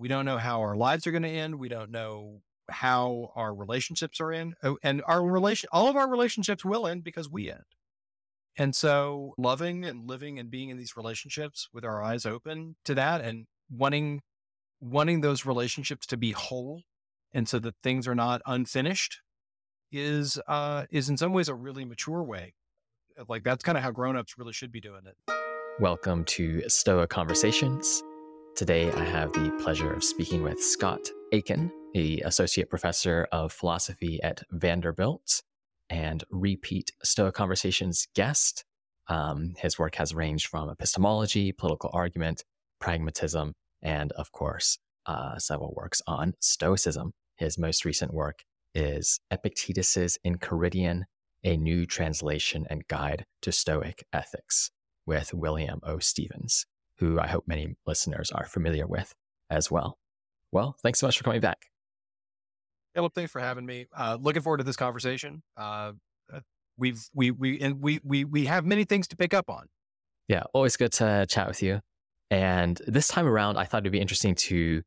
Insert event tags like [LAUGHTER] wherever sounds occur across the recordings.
We don't know how our lives are going to end. We don't know how our relationships are in. Oh, and our relation, all of our relationships will end because we end. And so loving and living and being in these relationships with our eyes open to that and wanting wanting those relationships to be whole and so that things are not unfinished is uh is in some ways a really mature way. Like that's kind of how grown-ups really should be doing it. Welcome to Stoa Conversations. Today I have the pleasure of speaking with Scott Aikin, the associate professor of philosophy at Vanderbilt and repeat Stoic Conversations guest. Um, his work has ranged from epistemology, political argument, pragmatism, and of course, uh, several works on Stoicism. His most recent work is Epictetus's Encheiridion, a new translation and guide to Stoic ethics with William O. Stephens, who I hope many listeners are familiar with as well. Well, thanks so much for coming back. Philip, thanks for having me. Uh, looking forward to this conversation. Uh, uh, we've we we and we we we have many things to pick up on. Yeah, always good to chat with you. And this time around, I thought it'd be interesting to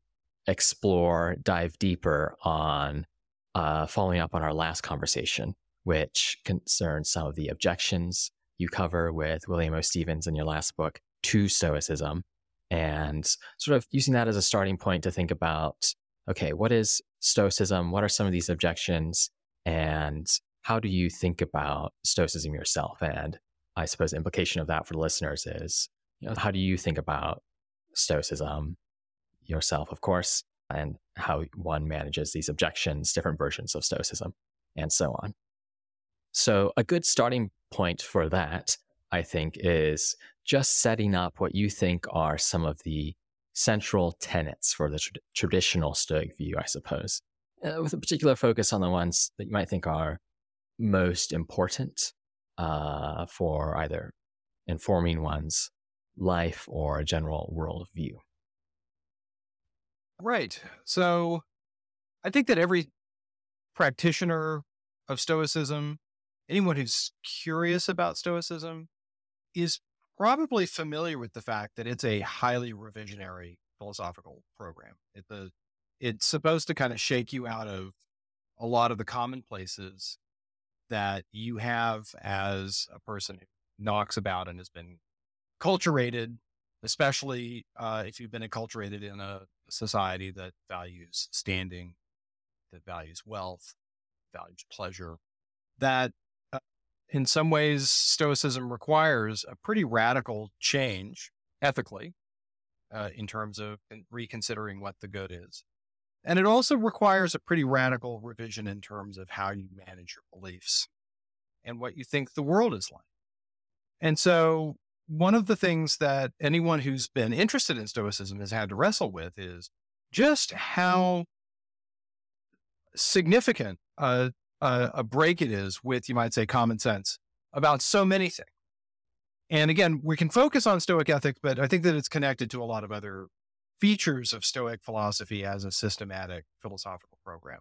explore, dive deeper on uh, following up on our last conversation, which concerns some of the objections you cover with William O. Stephens in your last book to Stoicism, and sort of using that as a starting point to think about okay, what is Stoicism? What are some of these objections? And how do you think about Stoicism yourself? And I suppose the implication of that for the listeners is, you know, how do you think about Stoicism yourself, of course, and how one manages these objections, different versions of Stoicism, and so on. So, a good starting point for that, I think, is just setting up what you think are some of the central tenets for the tra- traditional Stoic view, I suppose, uh, with a particular focus on the ones that you might think are most important uh, for either informing one's life or a general world view. Right. So I think that every practitioner of Stoicism, anyone who's curious about Stoicism, is probably familiar with the fact that it's a highly revisionary philosophical program. It's a, it's supposed to kind of shake you out of a lot of the commonplaces that you have as a person who knocks about and has been culturated, especially uh, if you've been acculturated in a society that values standing, that values wealth, values pleasure, that in some ways, Stoicism requires a pretty radical change ethically uh, in terms of reconsidering what the good is. And it also requires a pretty radical revision in terms of how you manage your beliefs and what you think the world is like. And so, one of the things that anyone who's been interested in Stoicism has had to wrestle with is just how significant uh, a, a break it is with, you might say, common sense about so many things. And again, we can focus on Stoic ethics, but I think that it's connected to a lot of other features of Stoic philosophy as a systematic philosophical program.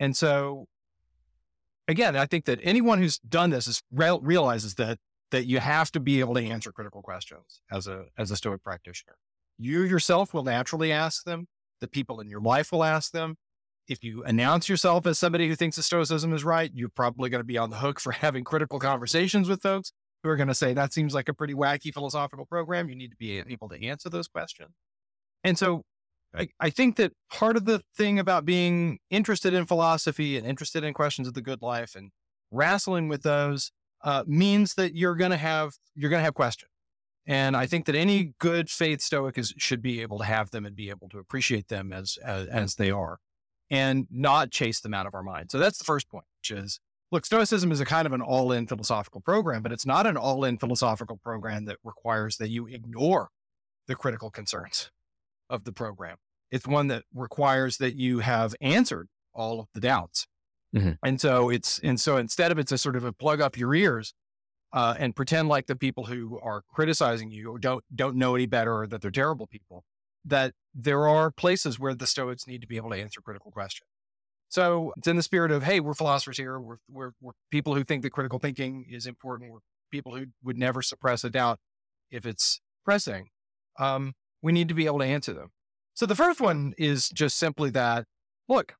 And so, again, I think that anyone who's done this is re- realizes that that you have to be able to answer critical questions as a as a Stoic practitioner. You yourself will naturally ask them. The people in your life will ask them if you announce yourself as somebody who thinks that Stoicism is right, you're probably going to be on the hook for [LAUGHS] having critical conversations with folks who are going to say, that seems like a pretty wacky philosophical program. You need to be able to answer those questions. And so I, I think that part of the thing about being interested in philosophy and interested in questions of the good life and wrestling with those uh, means that you're going to have you're going to have questions. And I think that any good faith Stoic is, should be able to have them and be able to appreciate them as, as, as they are and not chase them out of our mind. So that's the first point, which is look, Stoicism is a kind of an all in philosophical program, but it's not an all in philosophical program that requires that you ignore the critical concerns of the program. It's one that requires that you have answered all of the doubts. Mm-hmm. And so it's, and so instead of it's a sort of a plug up your ears uh, and pretend like the people who are criticizing you don't, don't know any better or that they're terrible people, that there are places where the Stoics need to be able to answer critical questions. So it's in the spirit of, hey, we're philosophers here. We're, we're, we're people who think that critical thinking is important. We're people who would never suppress a doubt if it's pressing. Um, we need to be able to answer them. So the first one is just simply that, look,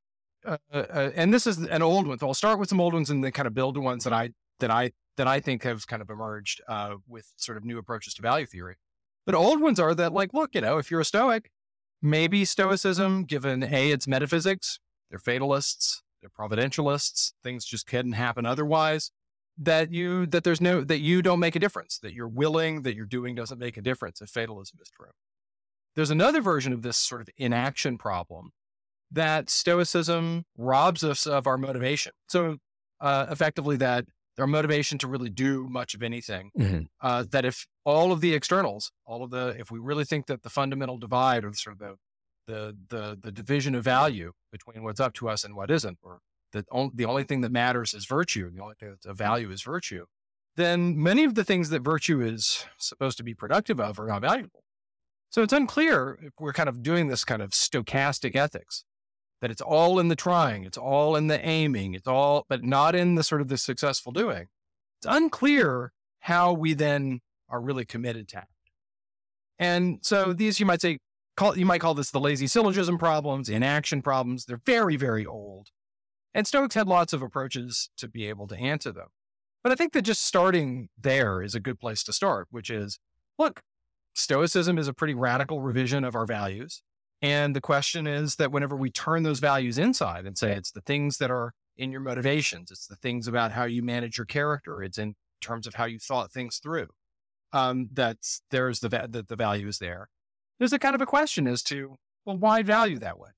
uh, uh, and this is an old one. So I'll start with some old ones and then kind of build ones that I that I that I think have kind of emerged uh, with sort of new approaches to value theory. But old ones are that like, look, you know, if you're a Stoic, maybe Stoicism, given a its metaphysics, they're fatalists, they're providentialists, things just couldn't happen otherwise. That you that there's no that you don't make a difference, that you're willing, that you're doing doesn't make a difference if fatalism is true. There's another version of this sort of inaction problem that Stoicism robs us of our motivation. So uh, effectively, that our motivation to really do much of anything. Mm-hmm. Uh, that if all of the externals, all of the, if we really think that the fundamental divide or sort of the the the, the division of value between what's up to us and what isn't, or that on, the only thing that matters is virtue, the only thing that's of value is virtue, then many of the things that virtue is supposed to be productive of are not valuable. So it's unclear if we're kind of doing this kind of stochastic ethics it's all in the trying, it's all in the aiming, it's all, but not in the sort of the successful doing. It's unclear how we then are really committed to act. And so these, you might say, call, you might call this the lazy syllogism problems, inaction problems. They're very, very old. And Stoics had lots of approaches to be able to answer them. But I think that just starting there is a good place to start, which is look, Stoicism is a pretty radical revision of our values. And the question is that whenever we turn those values inside and say it's the things that are in your motivations, it's the things about how you manage your character, it's in terms of how you thought things through. Um, that's there's the, the the value is there. There's a kind of a question as to well, why value that way?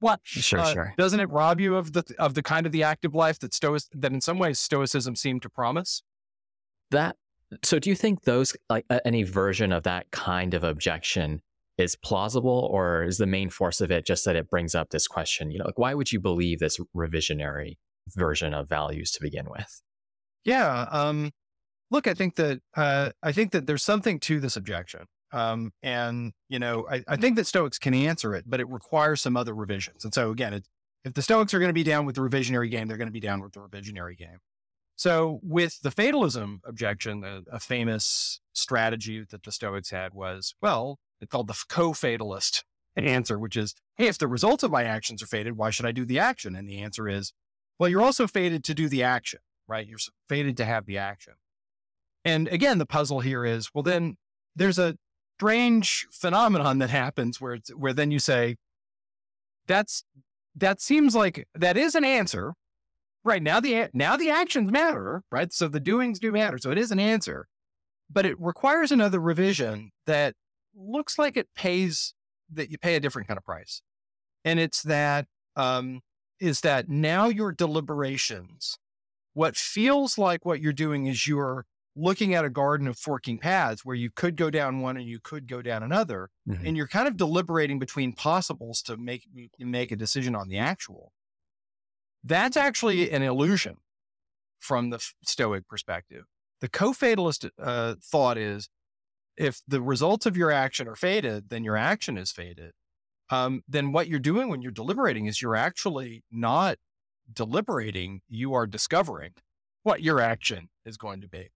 What sure, uh, sure. Doesn't it rob you of the of the kind of the active life that stoic that in some ways stoicism seemed to promise? That so do you think those like any version of that kind of objection is plausible or is the main force of it just that it brings up this question you know like why would you believe this revisionary version of values to begin with? Yeah um look i think that uh i think that there's something to this objection um and you know i, I think that stoics can answer it but it requires some other revisions and so again it, if the stoics are going to be down with the revisionary game they're going to be down with the revisionary game. So with the fatalism objection a, a famous strategy that the stoics had was well called the co-fatalist answer, which is, hey, if the results of my actions are fated, why should I do the action? And the answer is, well, you're also fated to do the action, right? You're fated to have the action. And again, the puzzle here is, well, then there's a strange phenomenon that happens where it's where then you say, that's that seems like that is an answer, right? Now the now the actions matter, right? So the doings do matter. So it is an answer, but it requires another revision that looks like it pays that you pay a different kind of price. And it's that um, is that now your deliberations, what feels like what you're doing is you're looking at a garden of forking paths where you could go down one and you could go down another, mm-hmm. and you're kind of deliberating between possibles to make make a decision on the actual. That's actually an illusion from the Stoic perspective. The co-fatalist uh, thought is if the results of your action are fated, then your action is fated. Um, then what you're doing when you're deliberating is you're actually not deliberating, you are discovering what your action is going to be.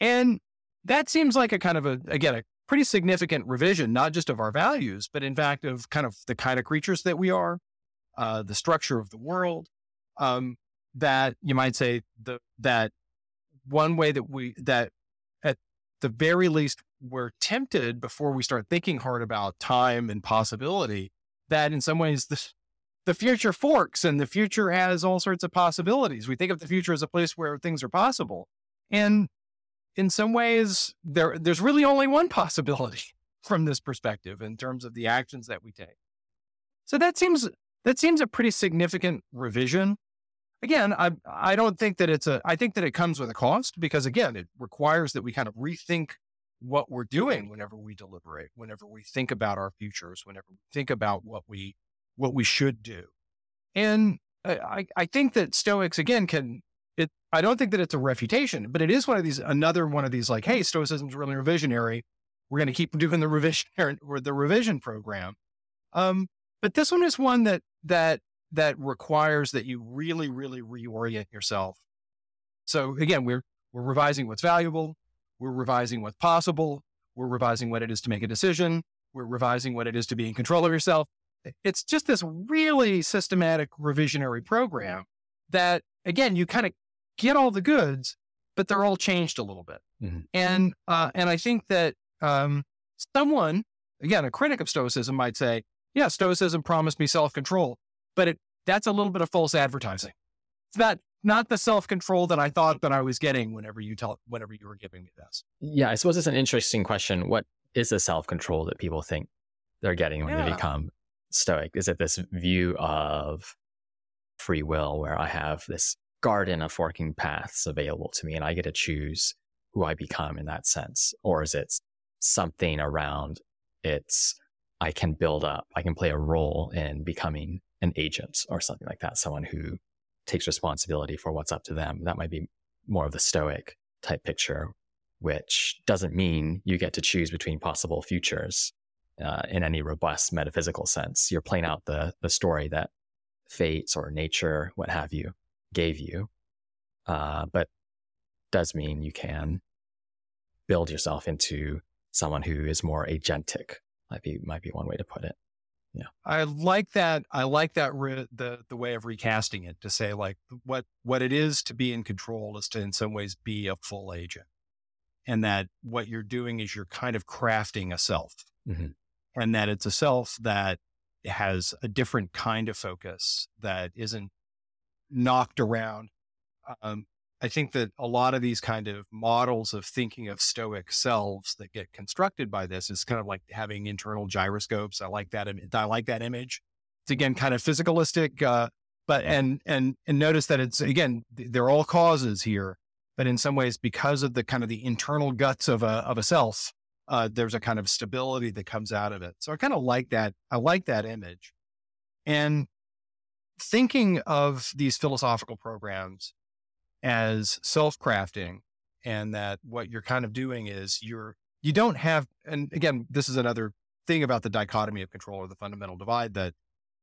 And that seems like a kind of a, again, a pretty significant revision, not just of our values, but in fact of kind of the kind of creatures that we are, uh, the structure of the world. Um, that you might say the, that one way that we, that at the very least we're tempted before we start thinking hard about time and possibility that in some ways the, the future forks and the future has all sorts of possibilities. We think of the future as a place where things are possible. And in some ways, there, there's really only one [LAUGHS] possibility from this perspective in terms of the actions that we take. So that seems that seems a pretty significant revision. Again, I I don't think that it's a I think that it comes with a cost because again, it requires that we kind of rethink what we're doing whenever we deliberate, whenever we think about our futures, whenever we think about what we what we should do. And I, I think that Stoics again can it I don't think that it's a refutation, but it is one of these another one of these like, hey, Stoicism's really revisionary. We're going to keep [LAUGHS] doing the revision or the revision program. Um, but this one is one that that that requires that you really, really reorient yourself. So again, we're we're revising what's valuable, we're revising what's possible. We're revising what it is to make a decision. We're revising what it is to be in control of yourself. It's just this really systematic revisionary program that, again, you kind of get all the goods, but they're all changed a little bit. Mm-hmm. And uh, and I think that um, someone, again, a critic of Stoicism might say, yeah, Stoicism promised me self control, but it, that's a little bit of false advertising. It's not not the self control that I thought that I was getting whenever you tell whenever you were giving me this. Yeah, I suppose it's an interesting question. What is the self control that people think they're getting when yeah. they become Stoic? Is it this view of free will where I have this garden of forking paths available to me and I get to choose who I become in that sense? Or is it something around it's, I can build up, I can play a role in becoming an agent or something like that, someone who takes responsibility for what's up to them. That might be more of the stoic type picture, which doesn't mean you get to choose between possible futures uh, in any robust metaphysical sense. You're playing out the the story that fates or nature, what have you, gave you, uh, but does mean you can build yourself into someone who is more agentic. Might be might be one way to put it. Yeah. I like that. I like that re- the the way of recasting it to say like what what it is to be in control is to in some ways be a full agent, and that what you're doing is you're kind of crafting a self, mm-hmm. and that it's a self that has a different kind of focus that isn't knocked around. Um, I think that a lot of these kind of models of thinking of stoic selves that get constructed by this is kind of like having internal gyroscopes. I like that. I like that image. It's again kind of physicalistic, uh, but and and and notice that it's again they're all causes here, but in some ways because of the kind of the internal guts of a of a self, uh, there's a kind of stability that comes out of it. So I kind of like that. I like that image, and thinking of these philosophical programs as self crafting and that what you're kind of doing is you're, you don't have, and again, this is another thing about the dichotomy of control or the fundamental divide that,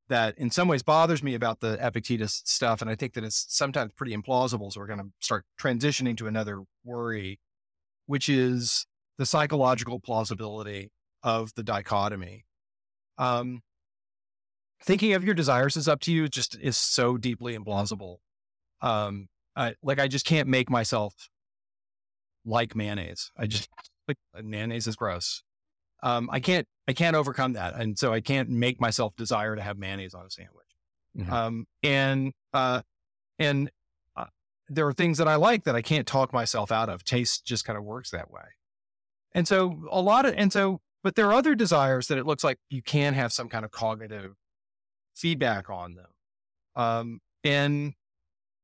that in some ways bothers me about the Epictetus stuff. And I think that it's sometimes pretty implausible. So we're going to start transitioning to another worry, which is the psychological plausibility of the dichotomy. Um, thinking of your desires is up to you just is so deeply implausible. Um, I, like I just can't make myself like mayonnaise. I just like mayonnaise is gross. Um, I can't, I can't overcome that. And so I can't make myself desire to have mayonnaise on a sandwich. Mm-hmm. Um, and, uh, and, uh, there are things that I like that I can't talk myself out of. Taste just kind of works that way. And so a lot of, and so, but there are other desires that it looks like you can have some kind of cognitive feedback on them. Um, and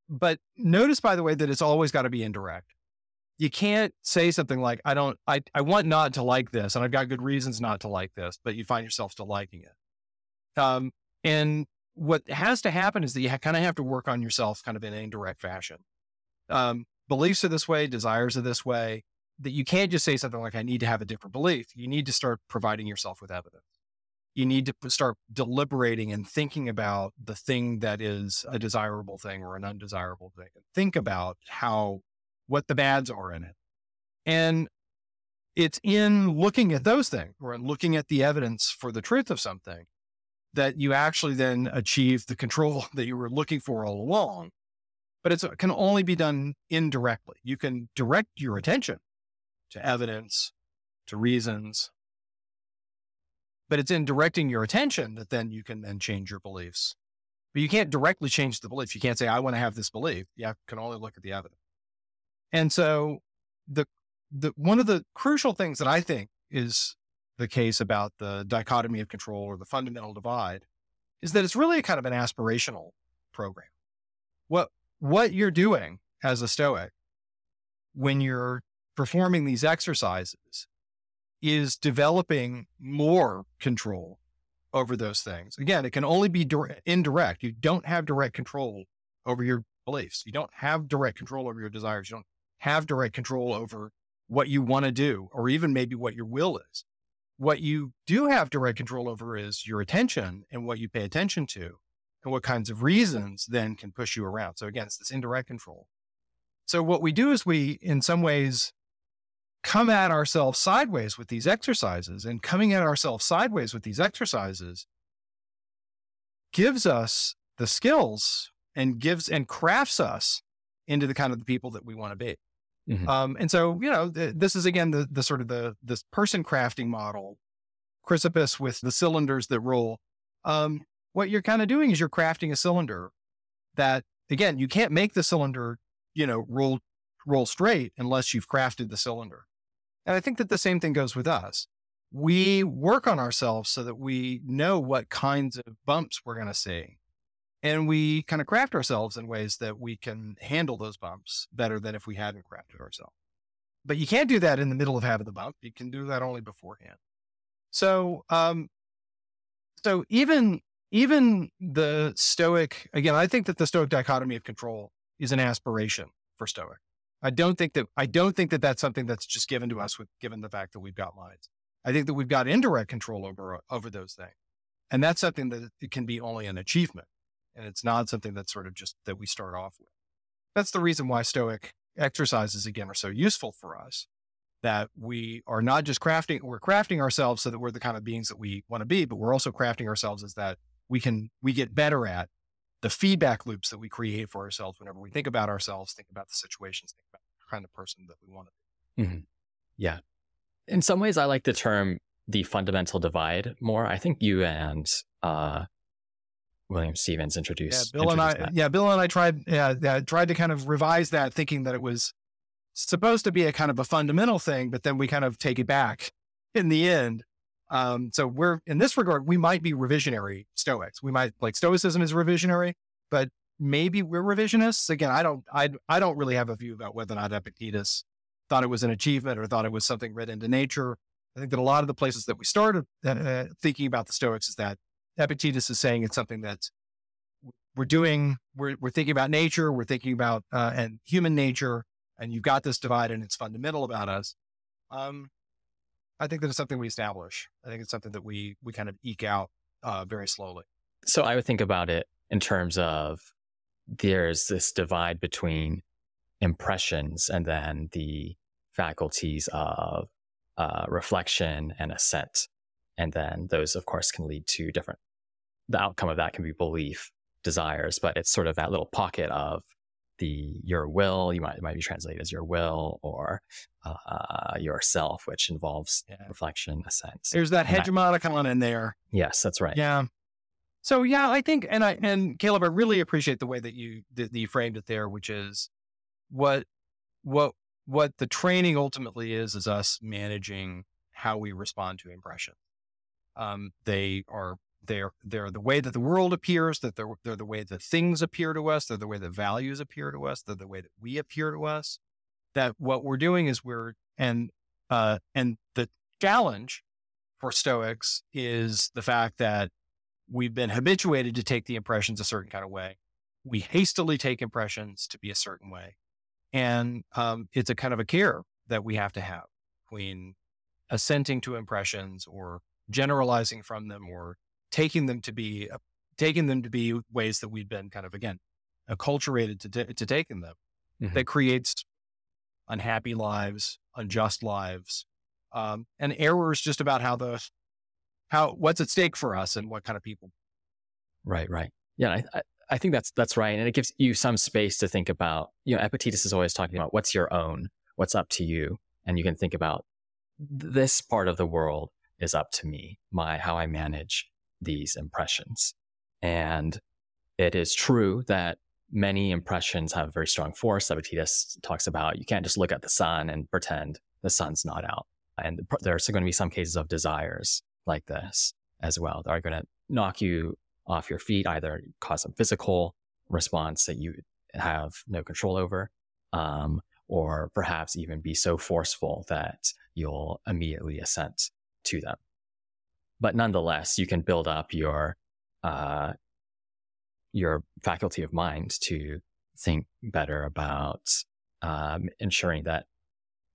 but notice, by the way, that it's always got to be indirect. You can't say something like, I don't, I, I want not to like this, and I've got good reasons not to like this, but you find yourself still liking it. Um, and what has to happen is that you ha- kind of have to work on yourself kind of in an indirect fashion. Um, beliefs are this way, desires are this way, that you can't just say something like, I need to have a different belief. You need to start providing yourself with evidence you need to start deliberating and thinking about the thing that is a desirable thing or an undesirable thing. And think about how, what the bads are in it. And it's in looking at those things or in looking at the evidence for the truth of something that you actually then achieve the control [LAUGHS] that you were looking for all along. But it uh, can only be done indirectly. You can direct your attention to evidence, to reasons, but it's in directing your attention that then you can then change your beliefs. But you can't directly change the belief. You can't say, I want to have this belief. You can only look at the evidence. And so the, the, one of the crucial things that I think is the case about the dichotomy of control or the fundamental divide is that it's really kind of an aspirational program. What, what you're doing as a Stoic when you're performing these exercises is developing more control over those things. Again, it can only be direct, indirect. You don't have direct control over your beliefs. You don't have direct control over your desires. You don't have direct control over what you want to do or even maybe what your will is. What you do have direct control over is your attention and what you pay attention to and what kinds of reasons then can push you around. So again, it's this indirect control. So what we do is we, in some ways, come at ourselves sideways with these exercises and coming at ourselves sideways with these exercises gives us the skills and gives and crafts us into the kind of the people that we want to be. Mm-hmm. Um, and so, you know, th- this is again the the sort of the this person crafting model, Chrysippus with the cylinders that roll. Um, what you're kind of doing is you're crafting a cylinder that again you can't make the cylinder, you know, roll roll straight unless you've crafted the cylinder. And I think that the same thing goes with us. We work on ourselves so that we know what kinds of bumps we're going to see. And we kind of craft ourselves in ways that we can handle those bumps better than if we hadn't crafted ourselves. But you can't do that in the middle of having the bump. You can do that only beforehand. So, um, so even even the Stoic again, I think that the Stoic dichotomy of control is an aspiration for Stoic. I don't think that I don't think that that's something that's just given to us with given the fact that we've got minds. I think that we've got indirect control over over those things, and that's something that it can be only an achievement, and it's not something that's sort of just that we start off with. That's the reason why Stoic exercises again are so useful for us. That we are not just crafting, we're crafting ourselves so that we're the kind of beings that we want to be, but we're also crafting ourselves as that we can we get better at the feedback loops that we create for ourselves whenever we think about ourselves, think about the situations, think about the kind of person that we want to be. Mm-hmm. Yeah. In some ways, I like the term the fundamental divide more. I think you and uh, William Stephens introduced. Yeah, Bill introduced and I. That. Yeah, Bill and I tried. Yeah, yeah, tried to kind of revise that, thinking that it was supposed to be a kind of a fundamental thing, but then we kind of take it back in the end um, so we're in this regard, we might be revisionary Stoics. We might like Stoicism is revisionary, but maybe we're revisionists. Again, I don't, I, I don't really have a view about whether or not Epictetus thought it was an achievement or thought it was something written into nature. I think that a lot of the places that we started uh, uh thinking about the Stoics is that Epictetus is saying it's something that we're doing. We're, we're thinking about nature. We're thinking about uh, and human nature, and you've got this divide, and it's fundamental about us. Um, I think that it's something we establish. I think it's something that we we kind of eke out uh, very slowly. So I would think about it in terms of there's this divide between impressions and then the faculties of uh, reflection and assent. And then those, of course, can lead to different, the outcome of that can be belief, desires, but it's sort of that little pocket of the your will. You might it might be translated as your will or uh, yourself, which involves yeah. reflection, assent. There's that hegemonikon that, in there. Yes, that's right. Yeah. So yeah, I think, and I and Caleb, I really appreciate the way that you that you framed it there, which is what what what the training ultimately is is us managing how we respond to impression. Um, they are they're they're the way that the world appears, that they're they're the way that things appear to us, they're the way that values appear to us, they're the way that we appear to us. That what we're doing is we're and uh and the challenge for Stoics is the fact that we've been habituated to take the impressions a certain kind of way. We hastily take impressions to be a certain way. And um, it's a kind of a care that we have to have between assenting to impressions or generalizing from them or taking them to be uh, taking them to be ways that we've been kind of again acculturated to t- to taking them mm-hmm. that creates unhappy lives, unjust lives, um, and errors just about how the how what's at stake for us and what kind of people. Right, right, yeah. I, I think that's that's right, and it gives you some space to think about. You know, Epictetus is always talking about what's your own, what's up to you, and you can think about this part of the world is up to me, my how I manage these impressions. And it is true that many impressions have very strong force. Epictetus talks about you can't just look at the sun and pretend the sun's not out. And there's going to be some cases of desires like this as well that are going to knock you off your feet, either cause some physical response that you have no control over, um, or perhaps even be so forceful that you'll immediately assent to them but nonetheless, you can build up your uh, your faculty of mind to think better about um, ensuring that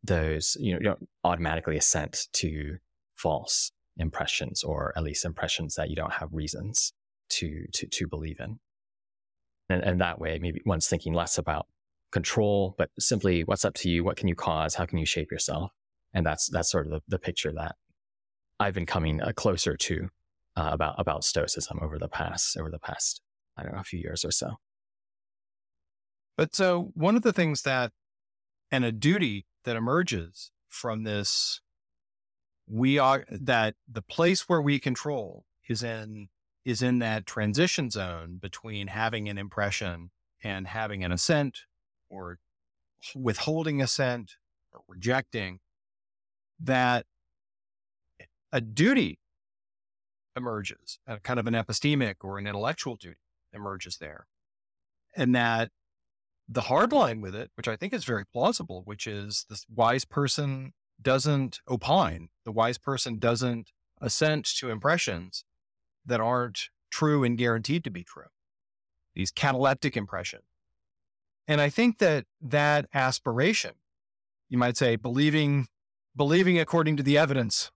those you know you don't automatically assent to false impressions or at least impressions that you don't have reasons to to to believe in. And, and that way maybe one's thinking less about control but simply what's up to you what can you cause how can you shape yourself? And that's that's sort of the, the picture that I've been coming uh, closer to uh, about about Stoicism over the past over the past I don't know a few years or so. But so one of the things that and a duty that emerges from this we are that the place where we control is in is in that transition zone between having an impression and having an assent or withholding assent or rejecting that a duty emerges, a kind of an epistemic or an intellectual duty emerges there. And that the hard line with it, which I think is very plausible, which is this wise person doesn't opine, the wise person doesn't assent to impressions that aren't true and guaranteed to be true, these cataleptic impressions. And I think that that aspiration, you might say, believing, believing according to the evidence,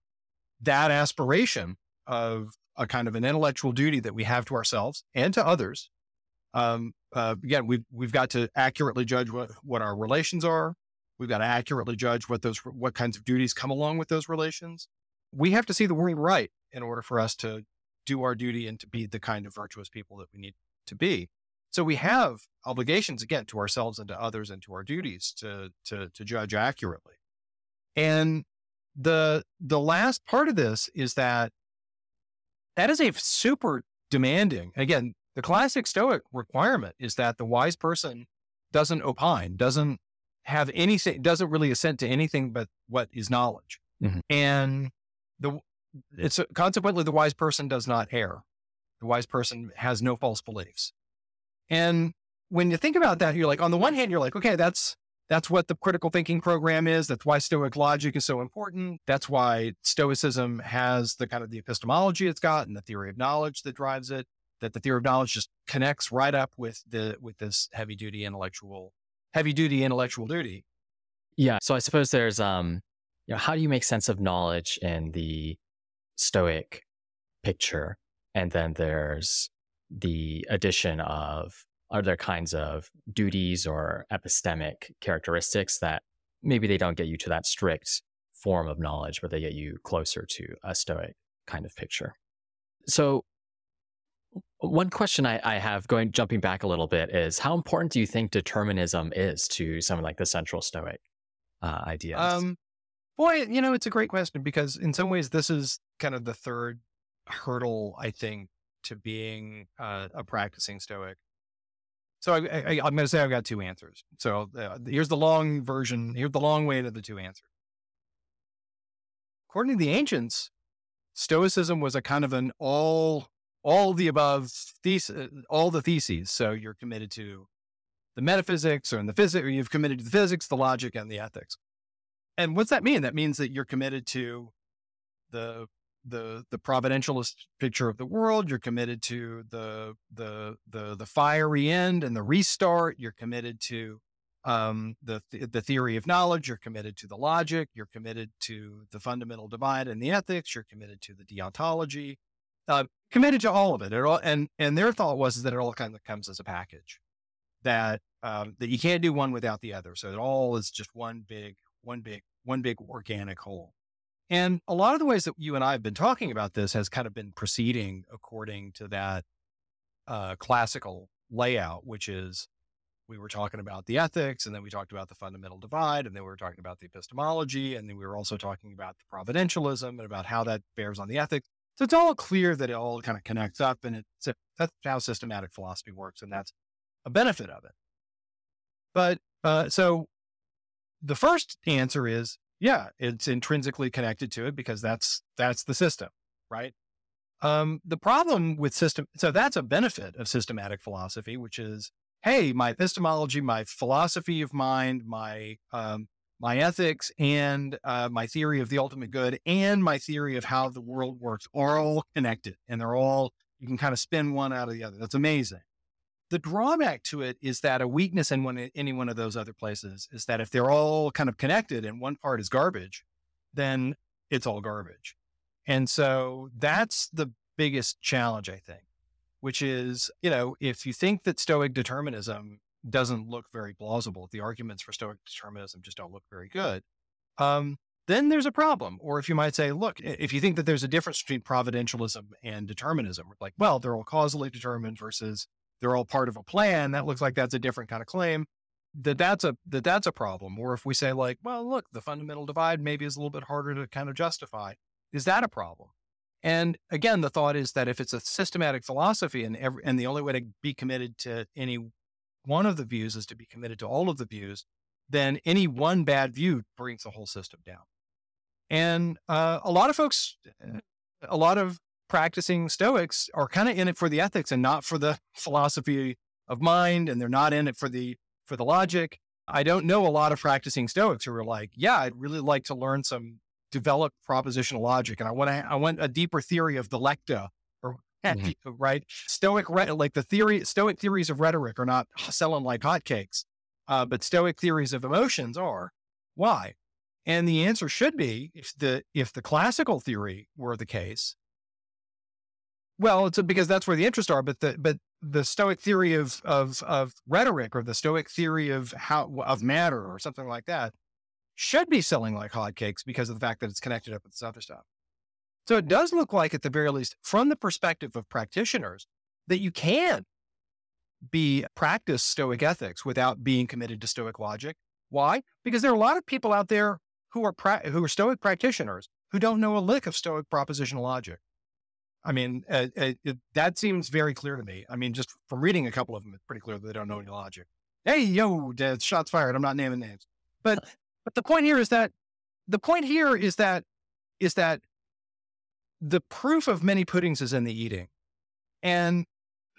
that aspiration of a kind of an intellectual duty that we have to ourselves and to others. Um, uh, again, we've we've got to accurately judge what what our relations are. We've got to accurately judge what those what kinds of duties come along with those relations. We have to see the world right in order for us to do our duty and to be the kind of virtuous people that we need to be. So we have obligations again to ourselves and to others and to our duties to to to judge accurately. And the the last part of this is that that is a super demanding. Again, the classic Stoic requirement is that the wise person doesn't opine, doesn't have anything, doesn't really assent to anything but what is knowledge. Mm-hmm. And the it's consequently the wise person does not err. The wise person has no false beliefs. And when you think about that, you're like, on the one hand, you're like, okay, that's that's what the critical thinking program is. That's why Stoic logic is so important. That's why Stoicism has the kind of the epistemology it's got and the theory of knowledge that drives it. That the theory of knowledge just connects right up with the with this heavy duty intellectual, heavy duty intellectual duty. Yeah. So I suppose there's um, you know, how do you make sense of knowledge in the Stoic picture? And then there's the addition of other kinds of duties or epistemic characteristics that maybe they don't get you to that strict form of knowledge, but they get you closer to a Stoic kind of picture. So, one question I, I have going jumping back a little bit is how important do you think determinism is to some like the central Stoic uh, ideas? Um, boy, you know, it's a great question because in some ways this is kind of the third hurdle I think to being uh, a practicing Stoic. So I, am going to say I've got two answers. So uh, here's the long version. Here's the long way to the two answers. According to the ancients, Stoicism was a kind of an all all the above thesis, all the theses. So you're committed to the metaphysics or in the physics, or you've committed to the physics, the logic, and the ethics. And what's that mean? That means that you're committed to the the the providentialist picture of the world. You're committed to the the the the fiery end and the restart. You're committed to um, the the theory of knowledge. You're committed to the logic. You're committed to the fundamental divide and the ethics. You're committed to the deontology. Uh, committed to all of it. it all, and and their thought was that it all kind of comes as a package. That um, that you can't do one without the other. So it all is just one big one big one big organic whole. And a lot of the ways that you and I have been talking about this has kind of been proceeding according to that uh, classical layout, which is we were talking about the ethics, and then we talked about the fundamental divide, and then we were talking about the epistemology, and then we were also talking about the providentialism and about how that bears on the ethics. So it's all clear that it all kind of connects up, and it's that's how systematic philosophy works, and that's a benefit of it. But uh, so the first answer is yeah, it's intrinsically connected to it because that's that's the system, right? Um, the problem with system, so that's a benefit of systematic philosophy, which is, hey, my epistemology, my philosophy of mind, my um, my ethics, and uh, my theory of the ultimate good, and my theory of how the world works are all connected, and they're all you can kind of spin one out of the other. That's amazing. The drawback to it is that a weakness in one, any one of those other places is that if they're all kind of connected and one part is garbage, then it's all garbage. And so that's the biggest challenge, I think, which is, you know, if you think that Stoic determinism doesn't look very plausible, the arguments for Stoic determinism just don't look very good. Um, then there's a problem. Or if you might say, look, if you think that there's a difference between providentialism and determinism, like, well, they're all causally determined versus they're all part of a plan, that looks like that's a different kind of claim. That that's a that that's a problem. Or if we say like, well, look, the fundamental divide maybe is a little bit harder to kind of justify. Is that a problem? And again, the thought is that if it's a systematic philosophy and every, and the only way to be committed to any one of the views is to be committed to all of the views, then any one bad view brings the whole system down. And uh, a lot of folks, a lot of practicing Stoics are kind of in it for the ethics and not for the [LAUGHS] philosophy of mind, and they're not in it for the for the logic. I don't know a lot of practicing Stoics who are like, yeah, I'd really like to learn some developed propositional logic, and I want to I want a deeper theory of the lecta or mm-hmm. [LAUGHS] right Stoic like the theory Stoic theories of rhetoric are not selling like hotcakes, uh, but Stoic theories of emotions are. Why? And the answer should be if the if the classical theory were the case, well, it's a, because that's where the interests are. But the but the Stoic theory of of of rhetoric or the Stoic theory of how of matter or something like that should be selling like hotcakes because of the fact that it's connected up with this other stuff. So it does look like, at the very least, from the perspective of practitioners, that you can be practice Stoic ethics without being committed to Stoic logic. Why? Because there are a lot of people out there who are pra- who are Stoic practitioners who don't know a lick of Stoic propositional logic. I mean, uh, uh, it, that seems very clear to me. I mean, just from reading a couple of them, it's pretty clear that they don't know any logic. Hey, yo, shots fired. I'm not naming names, but but the point here is that the point here is that is that the proof of many puddings is in the eating, and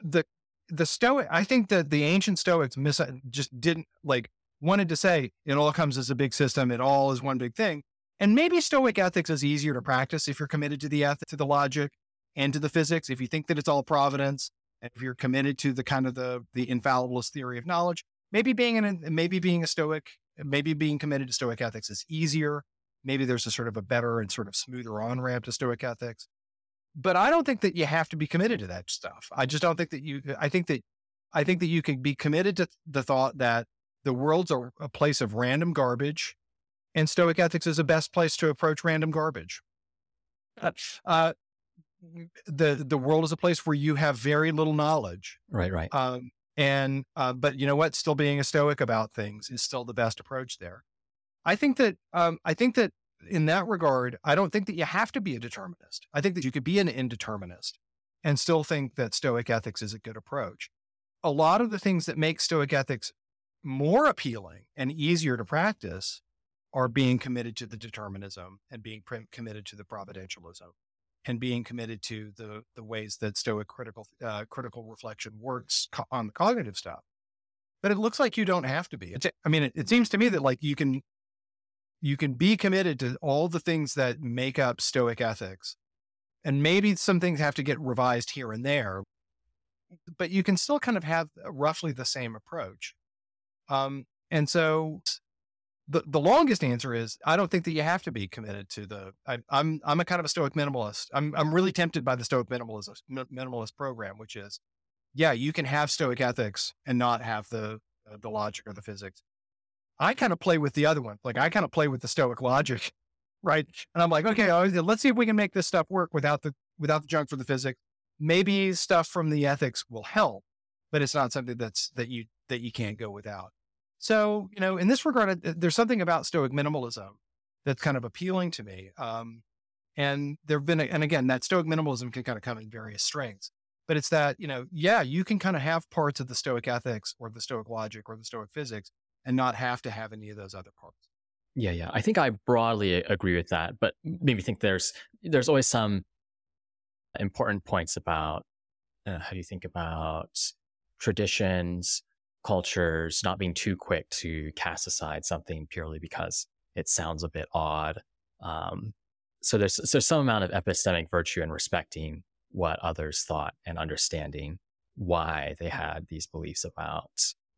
the the Stoic. I think that the ancient Stoics mis- just didn't like wanted to say it all comes as a big system, it all is one big thing. And maybe Stoic ethics is easier to practice if you're committed to the ethic, to the logic and to the physics. If you think that it's all providence, and if you're committed to the kind of the the infallibilist theory of knowledge, maybe being an maybe being a Stoic, maybe being committed to Stoic ethics is easier. Maybe there's a sort of a better and sort of smoother on ramp to Stoic ethics. But I don't think that you have to be committed to that stuff. I just don't think that you. I think that I think that you can be committed to the thought that the world's a, a place of random garbage, and Stoic ethics is the best place to approach random garbage. Uh, uh, the the world is a place where you have very little knowledge. Right, right. Um, and uh, but you know what? Still being a stoic about things is still the best approach there. I think that um, I think that in that regard, I don't think that you have to be a determinist. I think that you could be an indeterminist and still think that stoic ethics is a good approach. A lot of the things that make stoic ethics more appealing and easier to practice are being committed to the determinism and being committed to the providentialism and being committed to the the ways that stoic critical uh, critical reflection works co- on the cognitive stuff. But it looks like you don't have to be. It's, i mean it, it seems to me that like you can you can be committed to all the things that make up stoic ethics and maybe some things have to get revised here and there but you can still kind of have roughly the same approach. Um, and so the, the longest answer is I don't think that you have to be committed to the. I, am I'm, I'm a kind of a Stoic minimalist. I'm I'm really tempted by the Stoic minimalist minimalist program, which is, yeah, you can have Stoic ethics and not have the uh, the logic or the physics. I kind of play with the other one. Like I kind of play with the Stoic logic, [LAUGHS] right? And I'm like, okay, let's see if we can make this stuff work without the without the junk for the physics. Maybe stuff from the ethics will help, but it's not something that's that you that you can't go without. So, you know, in this regard, there's something about Stoic minimalism that's kind of appealing to me. Um, and there have been, and again, that Stoic minimalism can kind of come in various strengths. But it's that, you know, yeah, you can kind of have parts of the Stoic ethics or the Stoic logic or the Stoic physics and not have to have any of those other parts. Yeah, yeah. I think I broadly agree with that, but maybe think there's there's always some important points about uh, how do you think about traditions, cultures not being too quick to cast aside something purely because it sounds a bit odd. Um, so there's there's some amount of epistemic virtue in respecting what others thought and understanding why they had these beliefs about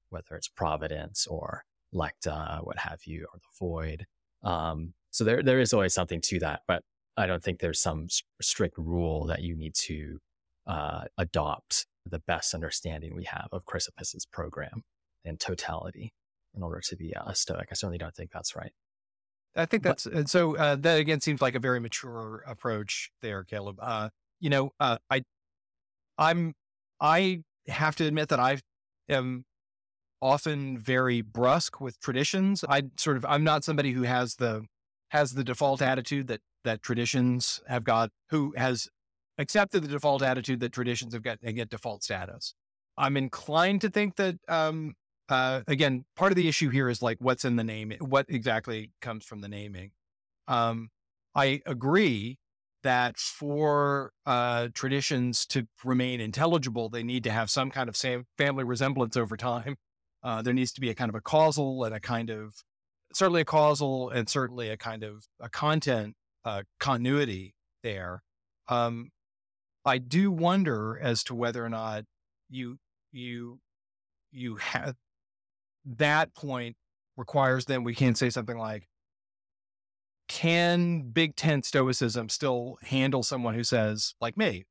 whether it's providence or lecta, what have you, or the void. Um, so there there is always something to that, but I don't think there's some strict rule that you need to uh, adopt the best understanding we have of Chrysippus's program in totality in order to be a Stoic. I certainly don't think that's right. I think that's and so uh, that again seems like a very mature approach there, Caleb. Uh, you know, uh, I, I'm, I have to admit that I am often very brusque with traditions. I sort of I'm not somebody who has the has the default attitude that that traditions have got who has accepted the default attitude that traditions have got and get default status. I'm inclined to think that um uh again part of the issue here is like what's in the name what exactly comes from the naming. Um I agree that for uh, traditions to remain intelligible, they need to have some kind of same family resemblance over time. Uh, there needs to be a kind of a causal and a kind of certainly a causal and certainly a kind of a content uh, continuity there. Um, I do wonder as to whether or not you you you have that point requires then we can say something like can big tent stoicism still handle someone who says like me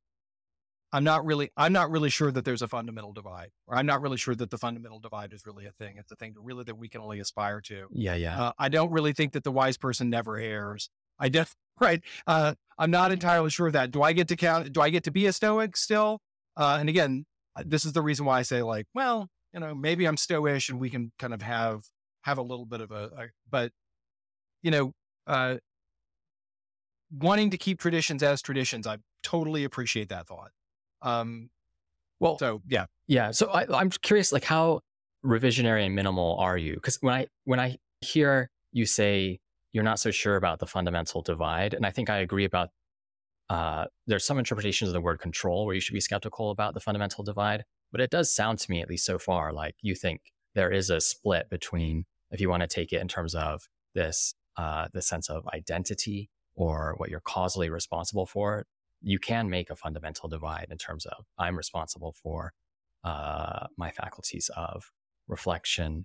i'm not really i'm not really sure that there's a fundamental divide or i'm not really sure that the fundamental divide is really a thing. It's a thing that really that we can only aspire to. Yeah yeah. Uh, i don't really think that the wise person never errs. I def right uh, i'm not entirely sure of that do i get to count do i get to be a stoic still uh, and again uh, this is the reason why i say like well you know maybe i'm stoish and we can kind of have have a little bit of a, a but you know uh, wanting to keep traditions as traditions, I totally appreciate that thought. Um, well, so yeah, yeah. So I, I'm curious, like how revisionary and minimal are you? Because when I when I hear you say you're not so sure about the fundamental divide, and I think I agree about. Uh, there's some interpretations of the word control where you should be skeptical about the fundamental divide, but it does sound to me, at least so far, like you think there is a split between, if you want to take it in terms of this uh, the sense of identity or what you're causally responsible for, you can make a fundamental divide in terms of I'm responsible for uh, my faculties of reflection,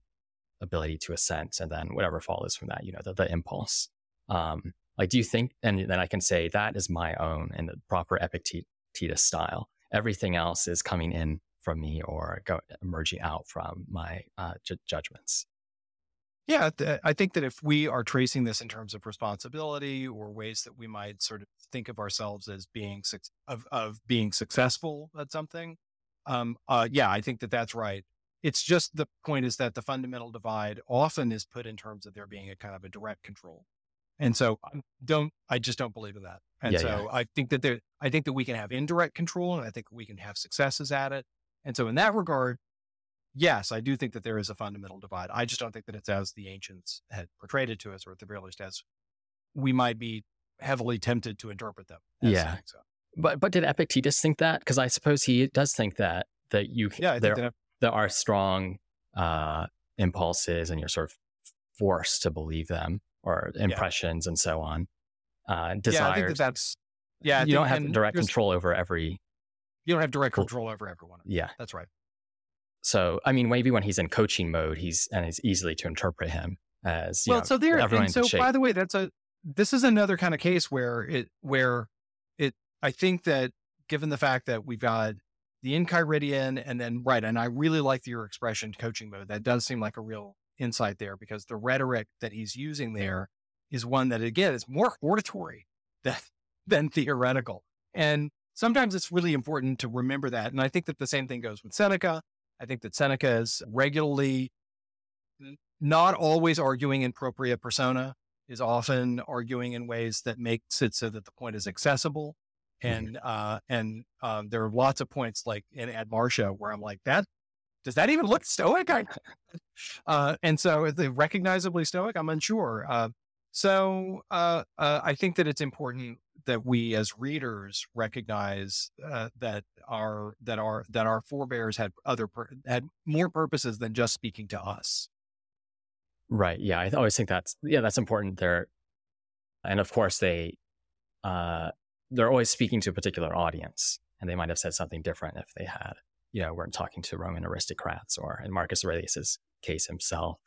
ability to assent, and then whatever follows from that, you know, the, the impulse. Um, like, do you think, and then I can say that is my own in the proper Epictetus style. Everything else is coming in from me or go, emerging out from my uh, ju- judgments. Yeah, th- I think that if we are tracing this in terms of responsibility or ways that we might sort of think of ourselves as being su- of of being successful at something, um, uh, yeah, I think that that's right. It's just the point is that the fundamental divide often is put in terms of there being a kind of a direct control, and so I don't I just don't believe in that. And Yeah, so yeah. I think that there I think that we can have indirect control, and I think we can have successes at it. And so in that regard, yes, I do think that there is a fundamental divide. I just don't think that it's as the ancients had portrayed it to us, or at the very least as we might be heavily tempted to interpret them. Yeah. So, But but did Epictetus think that? Because I suppose he does think that that you yeah, I there that there are strong uh, impulses and you're sort of forced to believe them or impressions and so on. Uh, yeah, I think desires. that that's yeah. You think- don't have direct control over every. You don't have direct control over everyone. Yeah. That's right. So I mean, maybe when he's in coaching mode, he's and it's easily to interpret him as well, know, so there, everyone and so by the way, that's a this is another kind of case where it where it I think that given the fact that we've got the Encheiridion and then right, and I really like your expression coaching mode. That does seem like a real insight there because the rhetoric that he's using there is one that again is more hortatory than [LAUGHS] than theoretical. And sometimes it's really important to remember that. And I think that the same thing goes with Seneca. I think that Seneca is regularly not always arguing in propria persona, is often arguing in ways that makes it so that the point is accessible. And uh, and um, there are lots of points like in Ad Marcia where I'm like, that does that even look stoic? I, [LAUGHS] uh, and so is it recognizably stoic? I'm unsure. Uh, so uh, uh, I think that it's important that we as readers recognize uh, that our that our that our forebears had other had more purposes than just speaking to us. Right. Yeah. I always think that's yeah, that's important there. And of course they uh they're always speaking to a particular audience. And they might have said something different if they had, you know, weren't talking to Roman aristocrats or in Marcus Aurelius's case himself.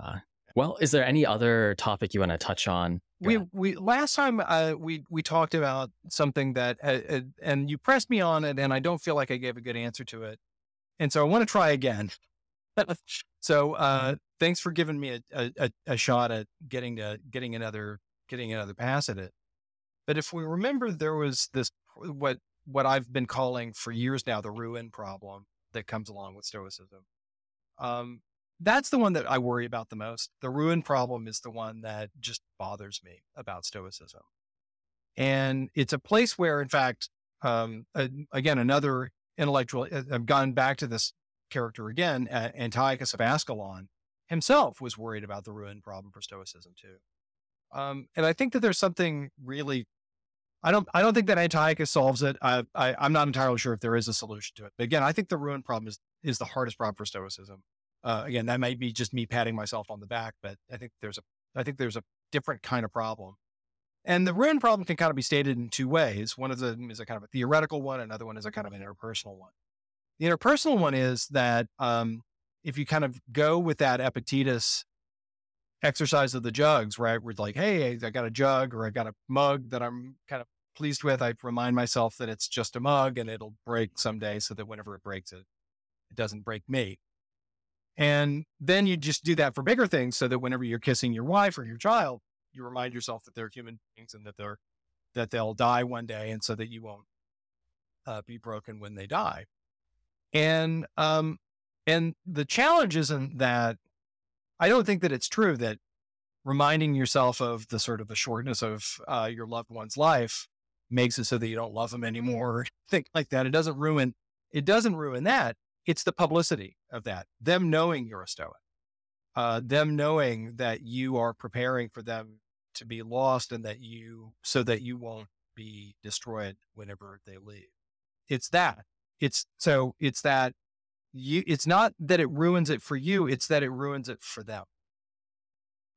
Uh, well, is there any other topic you want to touch on? We we last time uh, we we talked about something that uh, uh, and you pressed me on it, and I don't feel like I gave a good answer to it, and so I want to try again. [LAUGHS] so uh, thanks for giving me a, a, a shot at getting to getting another getting another pass at it. But if we remember, there was this what what I've been calling for years now the ruin problem that comes along with Stoicism. Um, that's the one that I worry about the most. The ruin problem is the one that just bothers me about Stoicism. And it's a place where, in fact, um, again, another intellectual, uh, I've gone back to this character again, Antiochus of Ascalon himself was worried about the ruin problem for Stoicism too. Um, and I think that there's something really, I don't, I don't think that Antiochus solves it. I, I, I'm not entirely sure if there is a solution to it. But again, I think the ruin problem is is the hardest problem for Stoicism. Uh, again, that might be just me patting myself on the back, but I think there's a, I think there's a different kind of problem. And the ruin problem can kind of be stated in two ways. One of them is a kind of a theoretical one. Another one is a kind of an interpersonal one. The interpersonal one is that um, if you kind of go with that Epictetus exercise of the jugs, right? Where it's like, hey, I got a jug or I got a mug that I'm kind of pleased with. I remind myself that it's just a mug and it'll break someday so that whenever it breaks it, it doesn't break me. And then you just do that for bigger things so that whenever you're kissing your wife or your child, you remind yourself that they're human beings and that they're that they'll die one day and so that you won't uh, be broken when they die. And um and the challenge isn't that I don't think that it's true that reminding yourself of the sort of the shortness of uh, your loved one's life makes it so that you don't love them anymore. [LAUGHS] Think like that. It doesn't ruin. It doesn't ruin that. It's the publicity of that. Them knowing you're a Stoic, uh, them knowing that you are preparing for them to be lost and that you, so that you won't be destroyed whenever they leave. It's that. It's so it's that you, it's not that it ruins it for you. It's that it ruins it for them.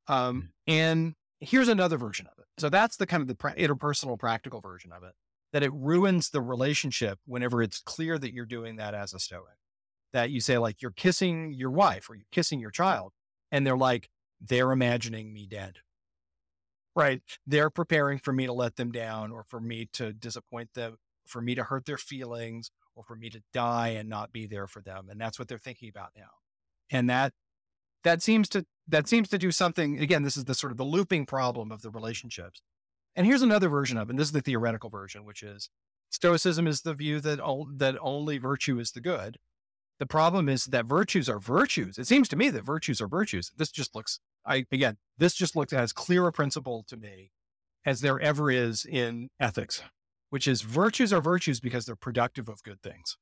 Um, mm. and here's another version of it. So that's the kind of the interpersonal practical version of it that it ruins the relationship whenever it's clear that you're doing that as a stoic that you say like you're kissing your wife or you're kissing your child and they're like they're imagining me dead right they're preparing for me to let them down or for me to disappoint them for me to hurt their feelings or for me to die and not be there for them and that's what they're thinking about now and that that seems to that seems to do something again this is the sort of the looping problem of the relationships and here's another version of it and this is the theoretical version which is stoicism is the view that that only virtue is the good the problem is that virtues are virtues. It seems to me that virtues are virtues. This just looks, I again, this just looks as clear a principle to me as there ever is in ethics, which is virtues are virtues because they're productive of good things.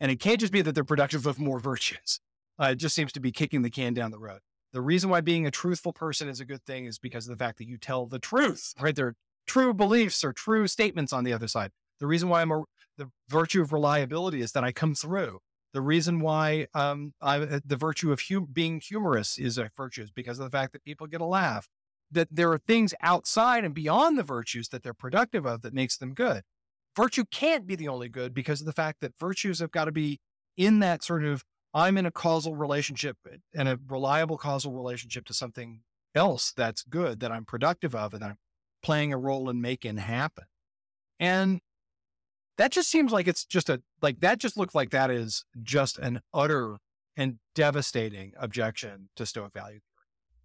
And it can't just be that they're productive of more virtues. Uh, it just seems to be kicking the can down the road. The reason why being a truthful person is a good thing is because of the fact that you tell the truth, right? There are true beliefs or true statements on the other side. The reason why I'm a, the virtue of reliability is that I come through. The reason why um, I, the virtue of hum- being humorous is a virtue is because of the fact that people get a laugh. That there are things outside and beyond the virtues that they're productive of that makes them good. Virtue can't be the only good because of the fact that virtues have got to be in that sort of I'm in a causal relationship and a reliable causal relationship to something else that's good that I'm productive of and I'm playing a role in making happen. And that just seems like it's just a like that just looks like that is just an utter and devastating objection to stoic value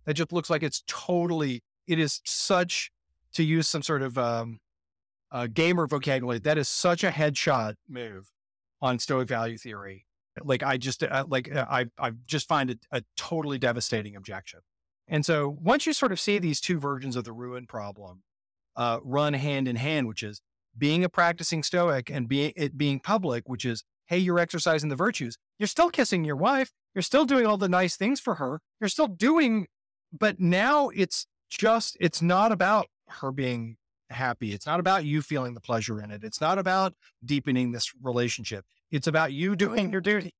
that just looks like it's totally it is such to use some sort of um, uh, gamer vocabulary that is such a headshot move on stoic value theory like i just uh, like uh, i i just find it a totally devastating objection and so once you sort of see these two versions of the ruin problem uh, run hand in hand which is being a practicing Stoic and being it being public, which is, hey, you're exercising the virtues. You're still kissing your wife. You're still doing all the nice things for her. You're still doing, but now it's just, it's not about her being happy. It's not about you feeling the pleasure in it. It's not about deepening this relationship. It's about you doing your duty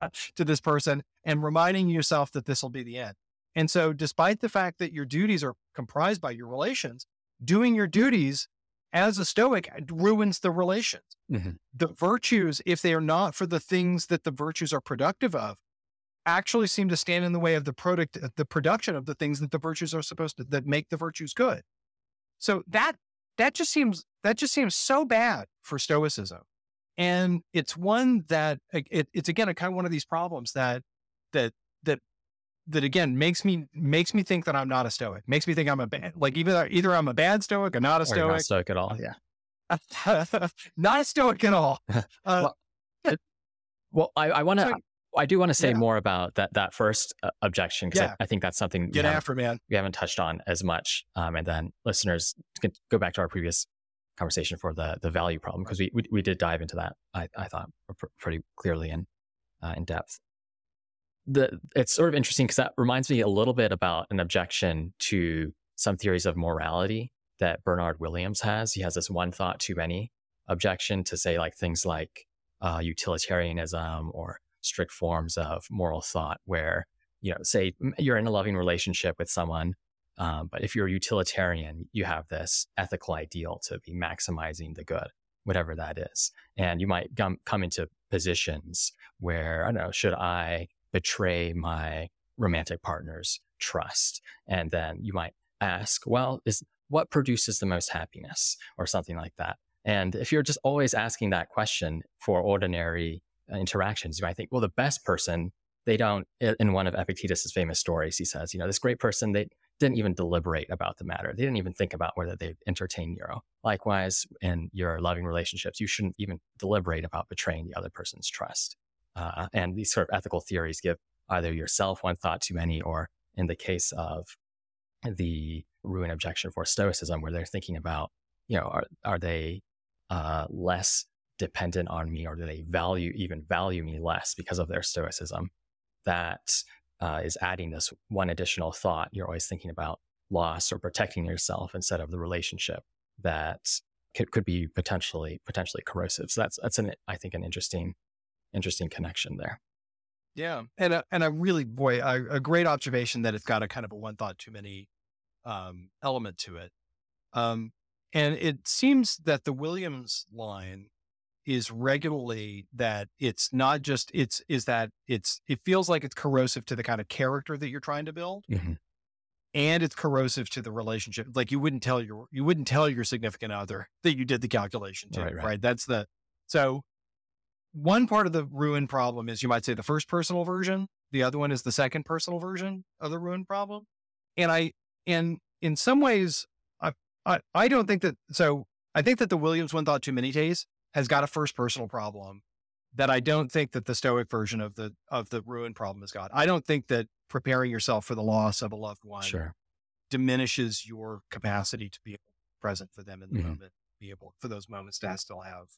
[LAUGHS] to this person and reminding yourself that this will be the end. And so, despite the fact that your duties are comprised by your relations, doing your duties as a Stoic ruins the relations. Mm-hmm. The virtues, if they are not for the things that the virtues are productive of, actually seem to stand in the way of the product, the production of the things that the virtues are supposed to that make the virtues good. So that that just seems that just seems so bad for Stoicism, and it's one that it, it's again a kind of one of these problems that that that that again makes me makes me think that I'm not a stoic. Makes me think I'm a bad like either either I'm a bad stoic or not a stoic. not stoic at all. Yeah. [LAUGHS] not a stoic at all. [LAUGHS] Uh, Well, Well, I, I want to. I do want to say yeah. more about that that first uh, objection because Yeah. I, I think that's something we get haven't, after, man. we haven't touched on as much. Um, and then listeners can go back to our previous conversation for the the value problem because we, we we did dive into that. I I thought pr- pretty clearly and uh, in depth. The it's sort of interesting because that reminds me a little bit about an objection to some theories of morality that Bernard Williams has. He has this one thought too many objection to say like things like uh, utilitarianism or strict forms of moral thought, where you know, say you're in a loving relationship with someone, um, but if you're a utilitarian, you have this ethical ideal to be maximizing the good, whatever that is, and you might come come into positions where I don't know, should I betray my romantic partner's trust, and then you might ask, well, is what produces the most happiness, or something like that. And if you're just always asking that question for ordinary interactions, you might think, well, the best person, they don't, in one of Epictetus's famous stories, he says, you know, this great person, they didn't even deliberate about the matter. They didn't even think about whether they entertain Nero. Likewise, in your loving relationships, you shouldn't even deliberate about betraying the other person's trust. Uh, and these sort of ethical theories give either yourself one thought too many, or in the case of the ruin objection for Stoicism, where they're thinking about, you know, are, are they uh, less dependent on me or do they value even value me less because of their stoicism that uh, is adding this one additional thought you're always thinking about loss or protecting yourself instead of the relationship that could, could be potentially potentially corrosive so that's that's an i think an interesting interesting connection there Yeah, and a, and a really boy, a, a great observation that it's got a kind of a one thought too many um, element to it. Um, and it seems that the Williams line is regularly that it's not just it's is that it's it feels like it's corrosive to the kind of character that you're trying to build, Mhm. and it's corrosive to the relationship. Like you wouldn't tell your you wouldn't tell your significant other that you did the calculation to, Right, right? right. That's the so one part of the ruin problem is you might say the first personal version. The other one is the second personal version of the ruin problem. And I, and in some ways, I, I, I don't think that, so I think that the Williams one thought too many days has got a first personal problem that I don't think that the stoic version of the, of the ruin problem has got. I don't think that preparing yourself for the loss of a loved one sure diminishes your capacity to be present for them in the Mhm. moment, be able for those moments to still have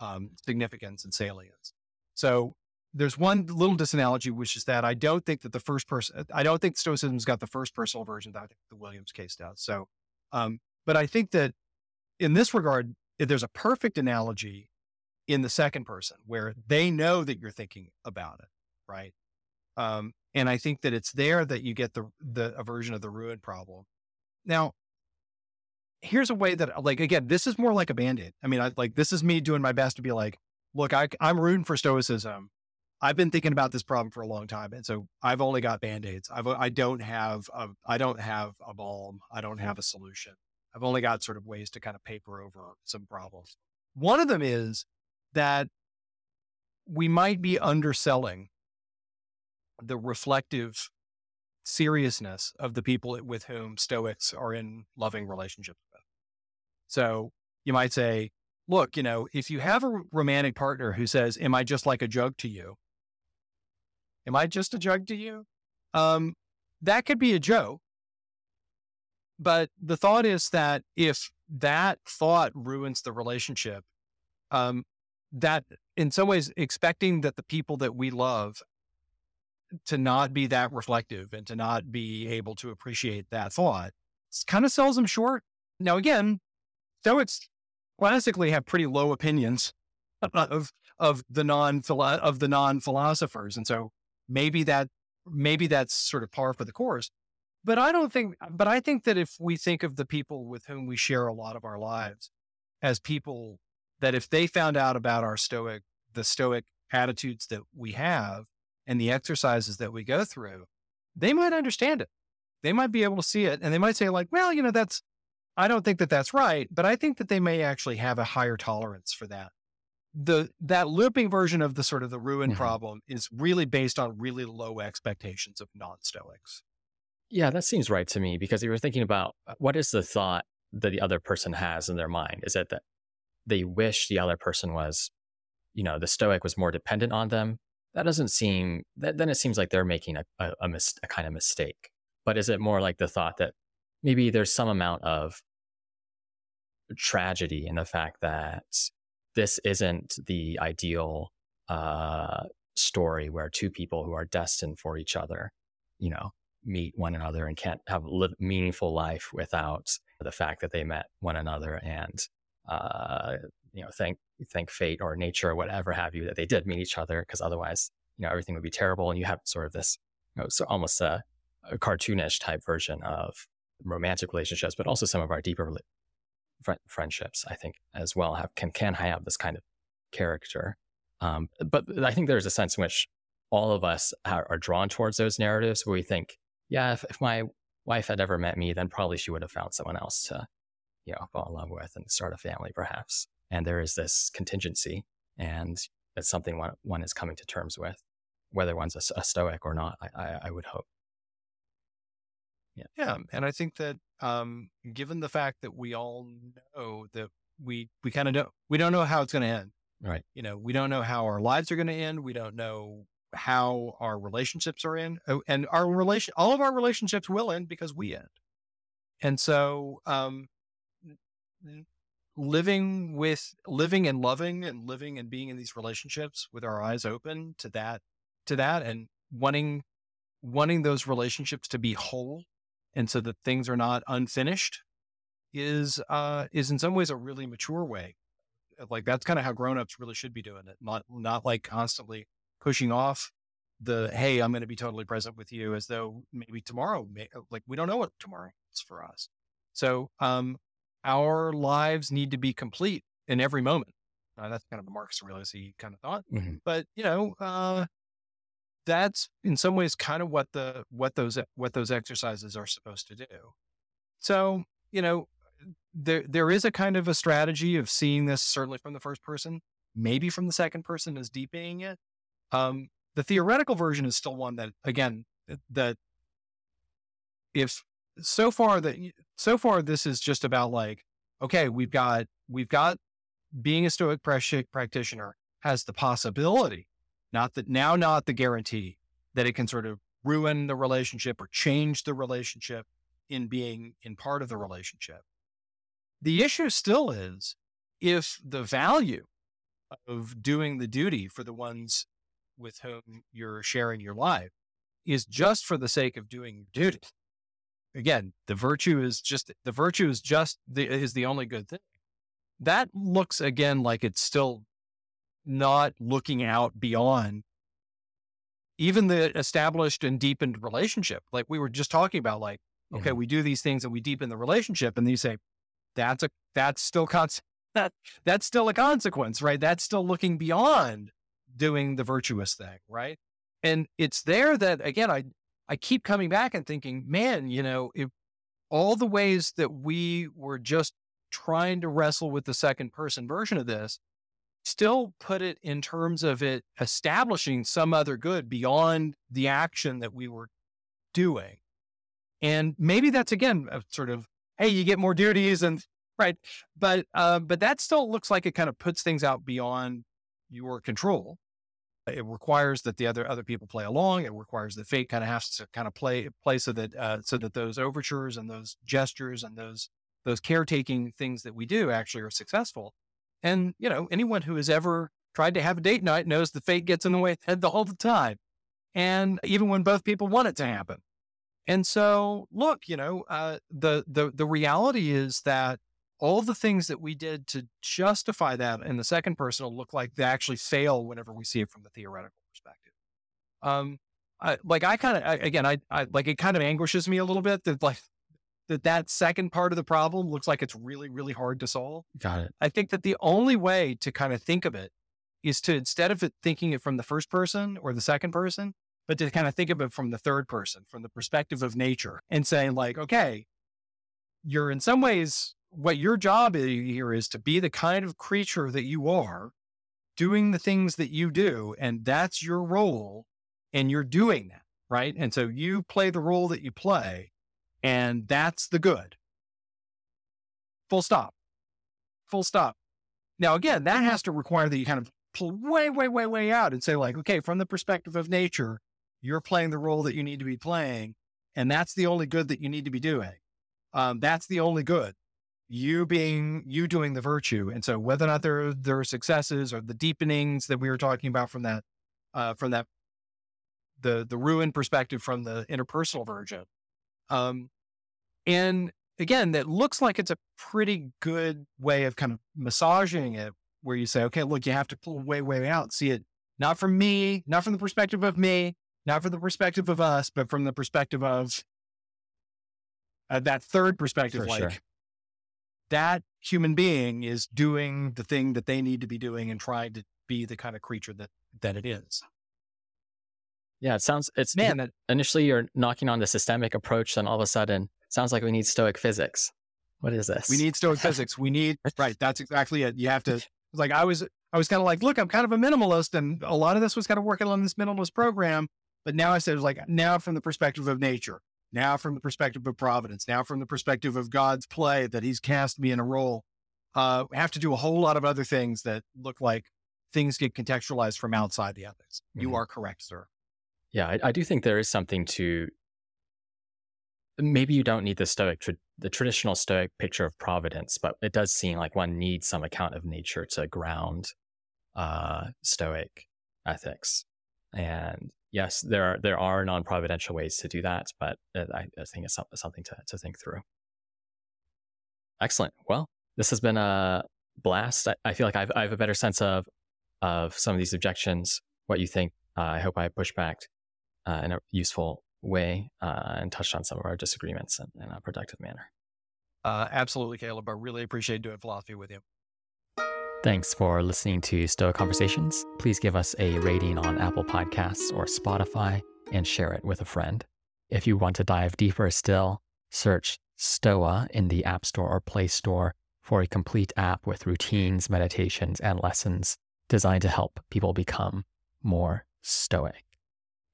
um, significance and salience. So there's one little disanalogy, which is that I don't think that the first person, I don't think Stoicism's got the first personal version that I think the Williams case does. So, um, but I think that in this regard, there's a perfect analogy in the second person where they know that you're thinking about it, right? Um, and I think that it's there that you get the the a version of the ruin problem. Now, here's a way that like again, this is more like a band-aid. I mean, I like this is me doing my best to be like, look, I I'm rooting for stoicism. I've been thinking about this problem for a long time, and so I've only got band-aids. I've I don't have a I don't have a balm. I don't have a solution. I've only got sort of ways to kind of paper over some problems. One of them is that we might be underselling the reflective seriousness of the people with whom Stoics are in loving relationships with. So you might say, look, you know, if you have a romantic partner who says, Am I just like a jug to you? Am I just a jug to you? Um, that could be a joke. But the thought is that if that thought ruins the relationship, um, that in some ways expecting that the people that we love to not be that reflective and to not be able to appreciate that thought kind of sells them short. Now, again, Stoics classically have pretty low opinions [LAUGHS] of of the non of the non philosophers, and so maybe that maybe that's sort of par for the course. But I don't think. But I think that if we think of the people with whom we share a lot of our lives as people that if they found out about our stoic the stoic attitudes that we have and the exercises that we go through, they might understand it. They might be able to see it and they might say, like, well, you know, that's, I don't think that that's right, but I think that they may actually have a higher tolerance for that the that looping version of the sort of the ruin Mhm. problem is really based on really low expectations of non-stoics. Yeah, that seems right to me because you were thinking about uh, what is the thought that the other person has in their mind? Is it that they wish the other person was, you know, the stoic was more dependent on them? That doesn't seem, that, then it seems like they're making a, a, a, mis- a kind of mistake. But is it more like the thought that maybe there's some amount of tragedy in the fact that this isn't the ideal uh, story where two people who are destined for each other, you know, meet one another and can't have a meaningful life without the fact that they met one another and uh, you know thank thank fate or nature or whatever have you that they did meet each other because otherwise you know everything would be terrible and you have sort of this you know so almost a, a cartoonish type version of romantic relationships but also some of our deeper fri- friendships I think as well have can can have this kind of character. Um, but I think there's a sense in which all of us are, are drawn towards those narratives where we think yeah, if, if my wife had ever met me, then probably she would have found someone else to, you know, fall in love with and start a family, perhaps. And there is this contingency, and it's something one, one is coming to terms with, whether one's a, a stoic or not. I, I, I would hope. Yeah. Yeah. And I think that um, given the fact that we all know that we we kind of don't we don't know how it's going to end. Right. You know, we don't know how our lives are going to end. We don't know how our relationships are in oh, and our relation all of our relationships will end because we end. And so um living with living and loving and living and being in these relationships with our eyes open to that to that and wanting wanting those relationships to be whole and so that things are not unfinished is uh is in some ways a really mature way. Like that's kind of how grown-ups really should be doing it not not like constantly pushing off the hey i'm going to be totally present with you as though maybe tomorrow may, like we don't know what tomorrow is for us. So um our lives need to be complete in every moment. Uh, that's kind of a marcus aurelius kind of thought Mm-hmm. but you know uh that's in some ways kind of what the what those what those exercises are supposed to do. So you know there there is a kind of a strategy of seeing this certainly from the first person maybe from the second person is deepening it um, the theoretical version is still one that, again, that if so far that so far this is just about like, okay, we've got we've got being a Stoic practitioner has the possibility, not that now, not the guarantee that it can sort of ruin the relationship or change the relationship in being in part of the relationship. The issue still is if the value of doing the duty for the ones with whom you're sharing your life is just for the sake of doing your duty. Again, the virtue is just the virtue is just the is the only good thing. That looks again like it's still not looking out beyond even the established and deepened relationship. Like we were just talking about, like, okay, Mhm. we do these things and we deepen the relationship, and then you say, that's a that's still cons- [LAUGHS] that that's still a consequence, right? That's still looking beyond doing the virtuous thing, right? And it's there that again, I I keep coming back and thinking, man, you know, if all the ways that we were just trying to wrestle with the second person version of this, still put it in terms of it establishing some other good beyond the action that we were doing. And maybe that's again a sort of, hey, you get more duties and right. But uh, but that still looks like it kind of puts things out beyond your control. It requires that the other other people play along. It requires that fate kind of has to kind of play play so that uh, so that those overtures and those gestures and those those caretaking things that we do actually are successful. And you know, anyone who has ever tried to have a date night knows the fate gets in the way whole the time, and even when both people want it to happen. And so, look, you know, uh, the the the reality is that all the things that we did to justify that in the second person will look like they actually fail whenever we see it from the theoretical perspective. Um, I, like I kind of again, I, I like it kind of anguishes me a little bit that like that that second part of the problem looks like it's really really hard to solve. Got it. I think that the only way to kind of think of it is to instead of it thinking it from the first person or the second person, but to kind of think of it from the third person, from the perspective of nature, and saying like, okay, you're in some ways what your job here is to be the kind of creature that you are doing the things that you do, and that's your role, and you're doing that, right? And so you play the role that you play, and that's the good. Full stop. Full stop. Now, again, that has to require that you kind of pull way, way, way, way out and say, like, okay, from the perspective of nature, you're playing the role that you need to be playing. And that's the only good that you need to be doing. Um, that's the only good. You being you doing the virtue. And so whether or not there, there are successes or the deepenings that we were talking about from that, uh, from that, the, the ruin perspective from the interpersonal version. Um, and again, that looks like it's a pretty good way of kind of massaging it, where you say, okay, look, you have to pull way, way out, see it not from me, not from the perspective of me, not from the perspective of us, but from the perspective of uh, that third perspective, like sure. That human being is doing the thing that they need to be doing and trying to be the kind of creature that that it is. Yeah, it sounds it's Man, that, initially you're knocking on the systemic approach, then all of a sudden sounds like we need stoic physics. What is this? we need stoic physics. We need [LAUGHS] right. That's exactly it. You have to like I was I was kind of like, look, I'm kind of a minimalist, and a lot of this was kind of working on this minimalist program. But now I said, it was like, now from the perspective of nature, now from the perspective of providence, now from the perspective of God's play that He's cast me in a role, uh, I have to do a whole lot of other things that look like things get contextualized from outside the ethics. You Mhm. are correct, sir. Yeah, I, I do think there is something to. Maybe you don't need the stoic, tra- the traditional stoic picture of providence, but it does seem like one needs some account of nature to ground uh, stoic ethics. And yes, there are there are non-providential ways to do that, but uh, I, I think it's something to to think through. Excellent. Well, this has been a blast. I, I feel like I've I have a better sense of of some of these objections. What you think? Uh, I hope I pushed back uh, in a useful way uh, and touched on some of our disagreements in, in a productive manner. Uh, absolutely, Caleb. I really appreciate doing philosophy with you. Thanks for listening to Stoa Conversations. Please give us a rating on Apple Podcasts or Spotify and share it with a friend. If you want to dive deeper still, search Stoa in the App Store or Play Store for a complete app with routines, meditations, and lessons designed to help people become more stoic.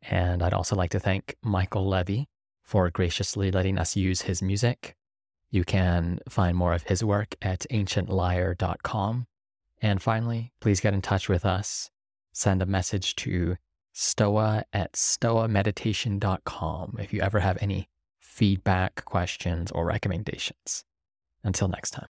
And I'd also like to thank Michael Levy for graciously letting us use his music. You can find more of his work at ancientlyre.com. And finally, please get in touch with us. Send a message to stoa at stoameditation.com if you ever have any feedback, questions, or recommendations. Until next time.